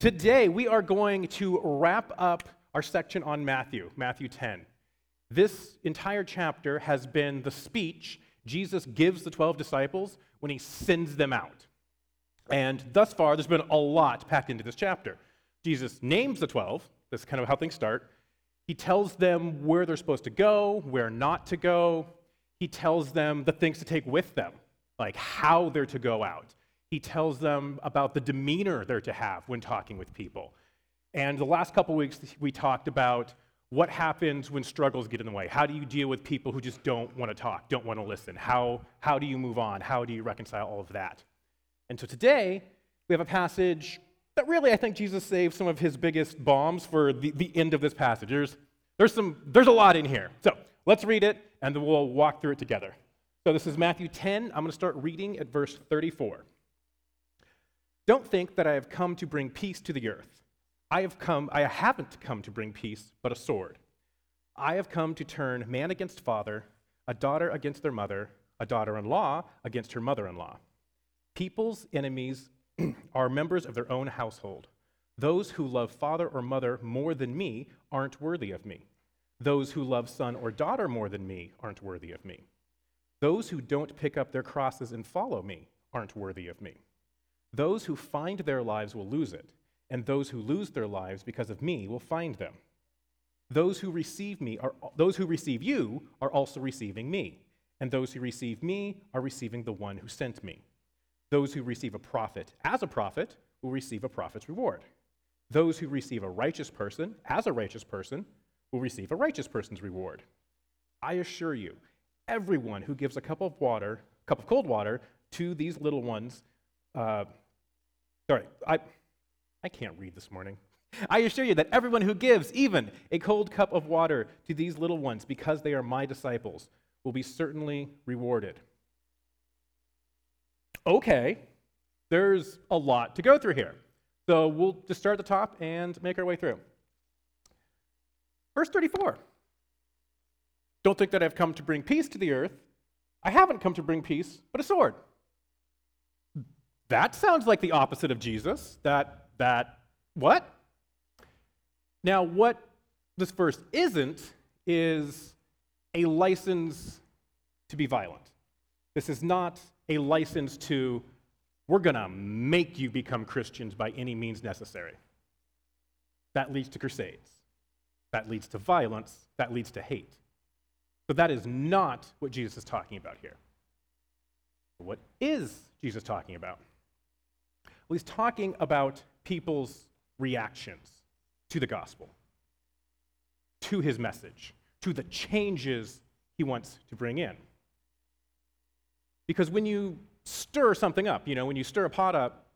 today we are going to wrap up our section on Matthew, Matthew 10. This entire chapter has been the speech Jesus gives the 12 disciples when he sends them out. And thus far, there's been a lot packed into this chapter. Jesus names the 12, that's kind of how things start. He tells them where they're supposed to go, where not to go. He tells them the things to take with them, like how they're to go out. He tells them about the demeanor they're to have when talking with people. And the last couple weeks, we talked about what happens when struggles get in the way. How do you deal with people who just don't want to talk, don't want to listen? How, how do you move on? How do you reconcile all of that? And so today, we have a passage that really I think Jesus saved some of his biggest bombs for the, the end of this passage. There's, there's, some, there's a lot in here. So let's read it, and then we'll walk through it together. So this is Matthew 10. I'm going to start reading at verse 34. Don't think that I have come to bring peace to the earth. I have come, I haven't come to bring peace, but a sword. I have come to turn man against father, a daughter against their mother, a daughter in law against her mother in law. People's enemies are members of their own household. Those who love father or mother more than me aren't worthy of me. Those who love son or daughter more than me aren't worthy of me. Those who don't pick up their crosses and follow me aren't worthy of me. Those who find their lives will lose it and those who lose their lives because of me will find them. Those who receive me are those who receive you are also receiving me, and those who receive me are receiving the one who sent me. Those who receive a prophet as a prophet will receive a prophet's reward. Those who receive a righteous person as a righteous person will receive a righteous person's reward. I assure you, everyone who gives a cup of water, cup of cold water, to these little ones, uh, sorry, I I can't read this morning. I assure you that everyone who gives even a cold cup of water to these little ones because they are my disciples will be certainly rewarded. Okay, there's a lot to go through here. So we'll just start at the top and make our way through. Verse 34 Don't think that I've come to bring peace to the earth. I haven't come to bring peace, but a sword. That sounds like the opposite of Jesus, that that what? Now, what this verse isn't is a license to be violent. This is not a license to, we're going to make you become Christians by any means necessary. That leads to crusades. That leads to violence. That leads to hate. But that is not what Jesus is talking about here. What is Jesus talking about? Well, he's talking about people's reactions to the gospel, to his message, to the changes he wants to bring in. Because when you stir something up, you know, when you stir a pot up,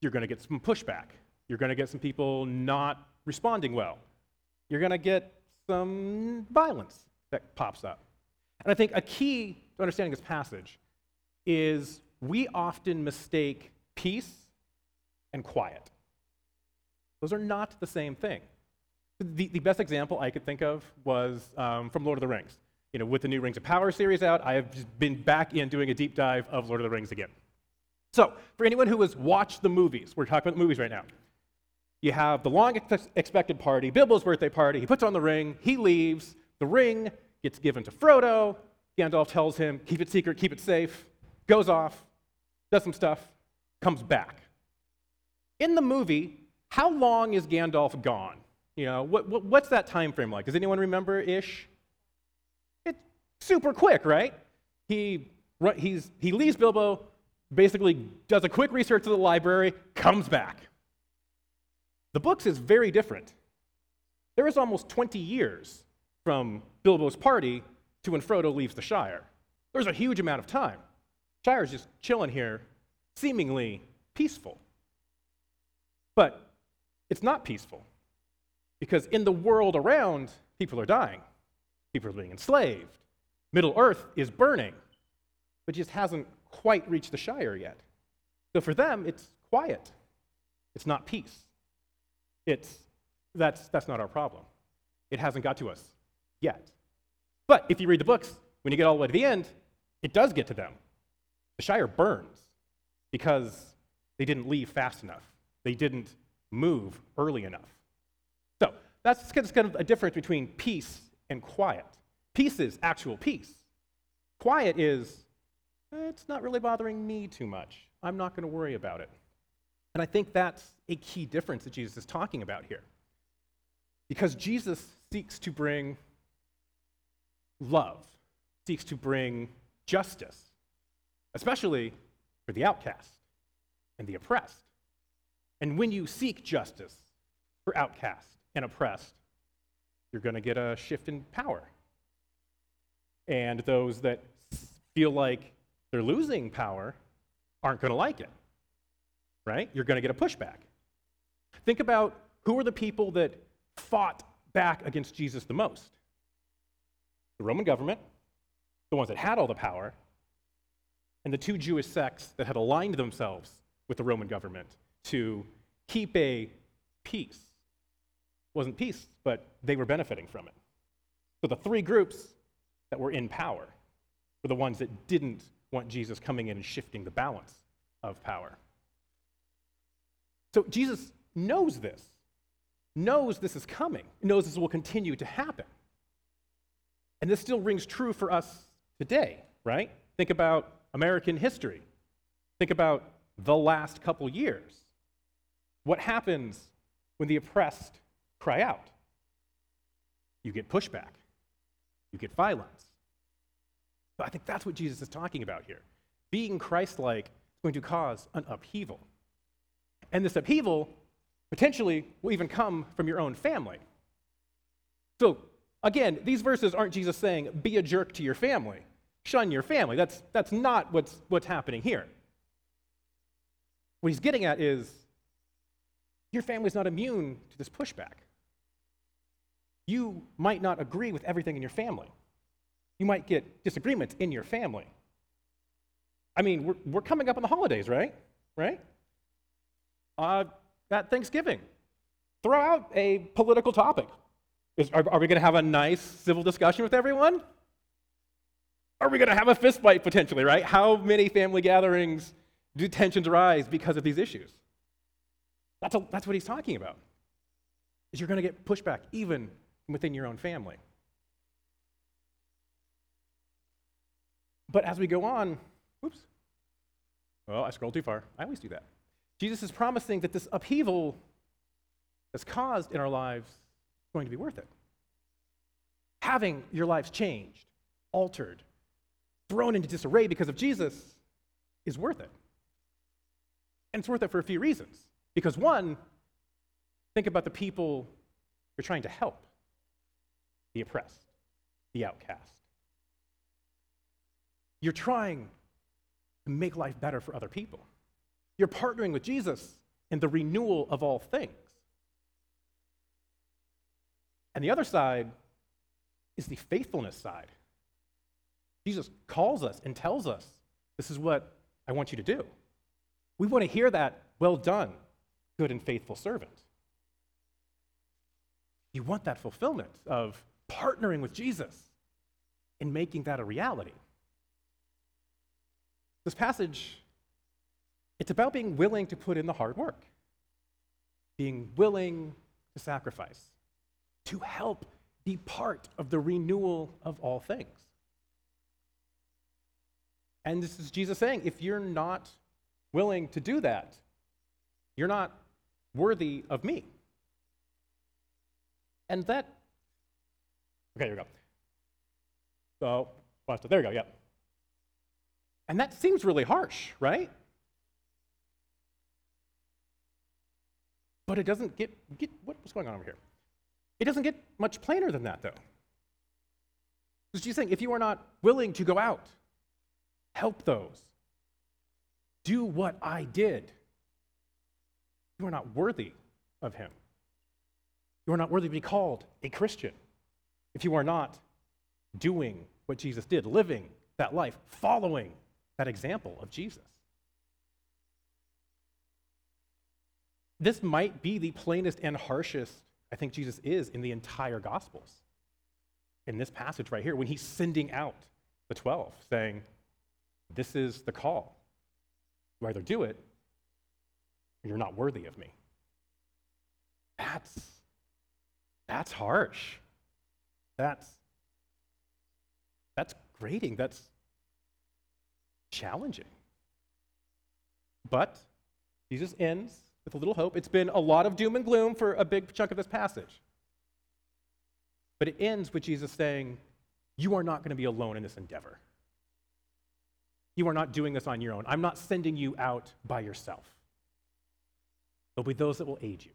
you're going to get some pushback. You're going to get some people not responding well. You're going to get some violence that pops up. And I think a key to understanding this passage is we often mistake peace and quiet. Those are not the same thing. The, the best example I could think of was um, from Lord of the Rings. You know, with the new Rings of Power series out, I have just been back in doing a deep dive of Lord of the Rings again. So, for anyone who has watched the movies, we're talking about movies right now. You have the long expected party, Bilbo's birthday party. He puts on the ring, he leaves, the ring gets given to Frodo. Gandalf tells him, keep it secret, keep it safe, goes off, does some stuff, comes back. In the movie, how long is Gandalf gone? You know, what, what, what's that time frame like? Does anyone remember ish? It's super quick, right? He, he's, he leaves Bilbo, basically does a quick research of the library, comes back. The books is very different. There is almost 20 years from Bilbo's party to when Frodo leaves the Shire. There's a huge amount of time. Shire's just chilling here, seemingly peaceful. But it's not peaceful because in the world around, people are dying, people are being enslaved. Middle Earth is burning, but just hasn't quite reached the Shire yet. So for them, it's quiet. It's not peace. It's, that's, that's not our problem. It hasn't got to us yet. But if you read the books, when you get all the way to the end, it does get to them. The Shire burns because they didn't leave fast enough. They didn't move early enough. So that's kind of a difference between peace and quiet. Peace is actual peace. Quiet is, eh, it's not really bothering me too much. I'm not going to worry about it. And I think that's a key difference that Jesus is talking about here. Because Jesus seeks to bring love, seeks to bring justice, especially for the outcast and the oppressed. And when you seek justice for outcast and oppressed, you're going to get a shift in power. And those that feel like they're losing power aren't going to like it, right? You're going to get a pushback. Think about who are the people that fought back against Jesus the most? The Roman government, the ones that had all the power, and the two Jewish sects that had aligned themselves with the Roman government to keep a peace. It wasn't peace, but they were benefiting from it. So the three groups that were in power were the ones that didn't want Jesus coming in and shifting the balance of power. So Jesus knows this, knows this is coming, knows this will continue to happen. And this still rings true for us today, right? Think about American history. Think about the last couple years. What happens when the oppressed cry out? You get pushback, you get violence. But I think that's what Jesus is talking about here. Being Christ like is going to cause an upheaval. And this upheaval potentially will even come from your own family. So, again, these verses aren't Jesus saying, be a jerk to your family shun your family. That's, that's not what's, what's happening here. What he's getting at is your family's not immune to this pushback. You might not agree with everything in your family. You might get disagreements in your family. I mean, we're, we're coming up on the holidays, right? Right? Uh, at Thanksgiving, throw out a political topic. Is, are, are we going to have a nice civil discussion with everyone? Are we going to have a fistfight potentially, right? How many family gatherings do tensions rise because of these issues? That's, a, that's what he's talking about. Is you're going to get pushback even within your own family. But as we go on, oops. Well, I scrolled too far. I always do that. Jesus is promising that this upheaval that's caused in our lives is going to be worth it. Having your lives changed, altered, thrown into disarray because of Jesus is worth it. And it's worth it for a few reasons. Because one, think about the people you're trying to help the oppressed, the outcast. You're trying to make life better for other people. You're partnering with Jesus in the renewal of all things. And the other side is the faithfulness side. Jesus calls us and tells us, This is what I want you to do. We want to hear that, well done, good and faithful servant. You want that fulfillment of partnering with Jesus and making that a reality. This passage, it's about being willing to put in the hard work, being willing to sacrifice, to help be part of the renewal of all things. And this is Jesus saying, if you're not willing to do that, you're not worthy of me. And that, okay, here we go. So, there we go, yep. And that seems really harsh, right? But it doesn't get, get what's going on over here? It doesn't get much plainer than that, though. Because Jesus saying, if you are not willing to go out Help those. Do what I did. You are not worthy of him. You are not worthy to be called a Christian if you are not doing what Jesus did, living that life, following that example of Jesus. This might be the plainest and harshest I think Jesus is in the entire Gospels. In this passage right here, when he's sending out the 12, saying, this is the call. You either do it or You're not worthy of me. That's that's harsh. That's that's grating. That's challenging. But Jesus ends with a little hope. It's been a lot of doom and gloom for a big chunk of this passage. But it ends with Jesus saying, You are not going to be alone in this endeavor. You are not doing this on your own. I'm not sending you out by yourself. There'll be those that will aid you,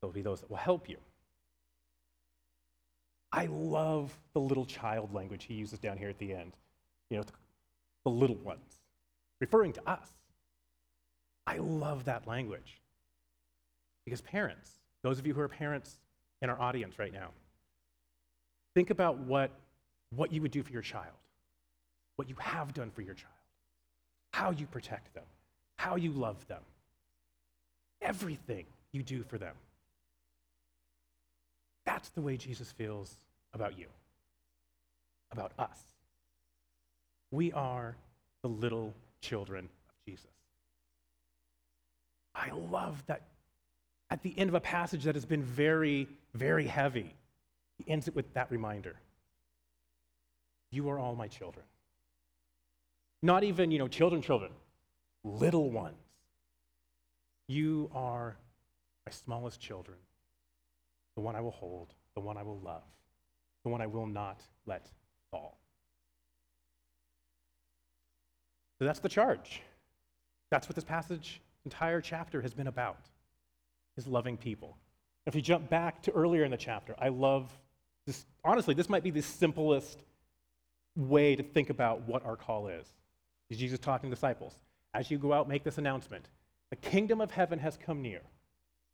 there'll be those that will help you. I love the little child language he uses down here at the end. You know, the little ones, referring to us. I love that language. Because parents, those of you who are parents in our audience right now, think about what, what you would do for your child, what you have done for your child, how you protect them, how you love them, everything you do for them. That's the way Jesus feels about you, about us. We are the little children of Jesus. I love that at the end of a passage that has been very, very heavy, he ends it with that reminder You are all my children. Not even, you know, children, children, little ones. You are my smallest children, the one I will hold, the one I will love, the one I will not let fall. So that's the charge. That's what this passage, entire chapter, has been about, is loving people. If you jump back to earlier in the chapter, I love this. Honestly, this might be the simplest way to think about what our call is. Is Jesus talking to disciples? As you go out, make this announcement The kingdom of heaven has come near.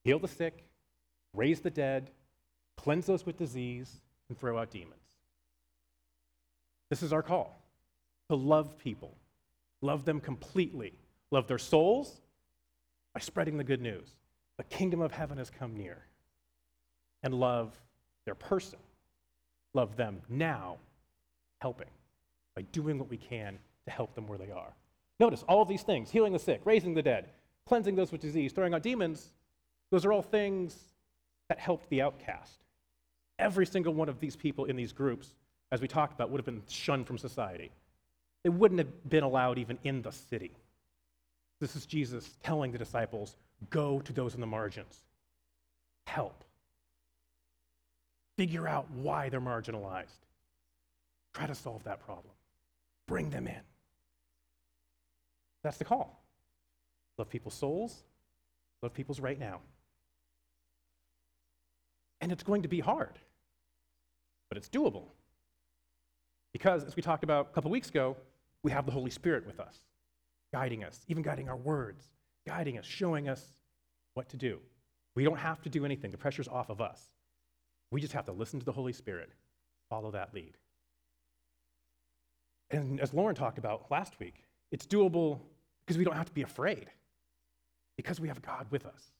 Heal the sick, raise the dead, cleanse those with disease, and throw out demons. This is our call to love people, love them completely, love their souls by spreading the good news. The kingdom of heaven has come near. And love their person, love them now, helping by doing what we can help them where they are. Notice all of these things healing the sick, raising the dead, cleansing those with disease, throwing out demons those are all things that helped the outcast. Every single one of these people in these groups, as we talked about, would have been shunned from society. They wouldn't have been allowed even in the city. This is Jesus telling the disciples go to those in the margins, help, figure out why they're marginalized, try to solve that problem, bring them in. That's the call. Love people's souls, love people's right now. And it's going to be hard, but it's doable. Because, as we talked about a couple weeks ago, we have the Holy Spirit with us, guiding us, even guiding our words, guiding us, showing us what to do. We don't have to do anything, the pressure's off of us. We just have to listen to the Holy Spirit, follow that lead. And as Lauren talked about last week, it's doable because we don't have to be afraid, because we have God with us,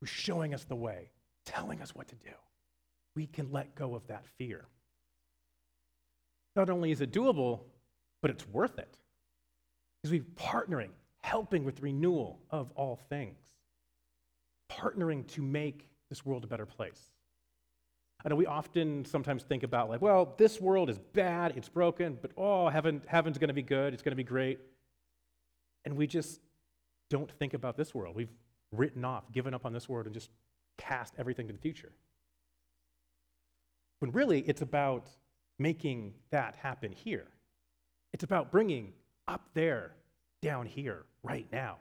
who's showing us the way, telling us what to do. We can let go of that fear. Not only is it doable, but it's worth it. Because we're partnering, helping with renewal of all things, partnering to make this world a better place. I know we often sometimes think about, like, well, this world is bad, it's broken, but oh, heaven, heaven's going to be good, it's going to be great. And we just don't think about this world. We've written off, given up on this world, and just cast everything to the future. When really it's about making that happen here. It's about bringing up there, down here, right now,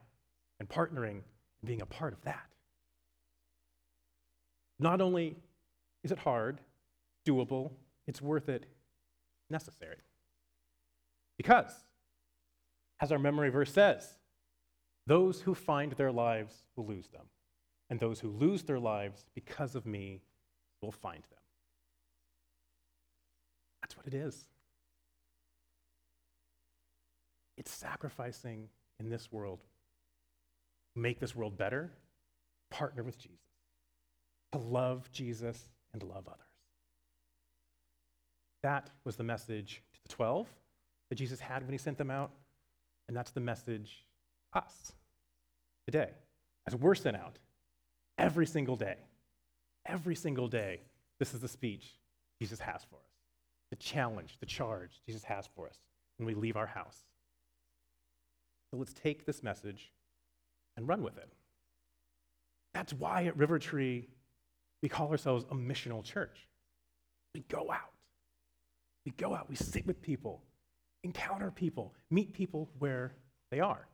and partnering and being a part of that. Not only is it hard, doable, it's worth it, necessary. Because, as our memory verse says, those who find their lives will lose them and those who lose their lives because of me will find them. That's what it is. It's sacrificing in this world, make this world better, partner with Jesus, to love Jesus and love others. That was the message to the 12 that Jesus had when he sent them out, and that's the message us today as we're sent out every single day. Every single day, this is the speech Jesus has for us, the challenge, the charge Jesus has for us when we leave our house. So let's take this message and run with it. That's why at River Tree, we call ourselves a missional church. We go out. We go out, we sit with people, encounter people, meet people where they are.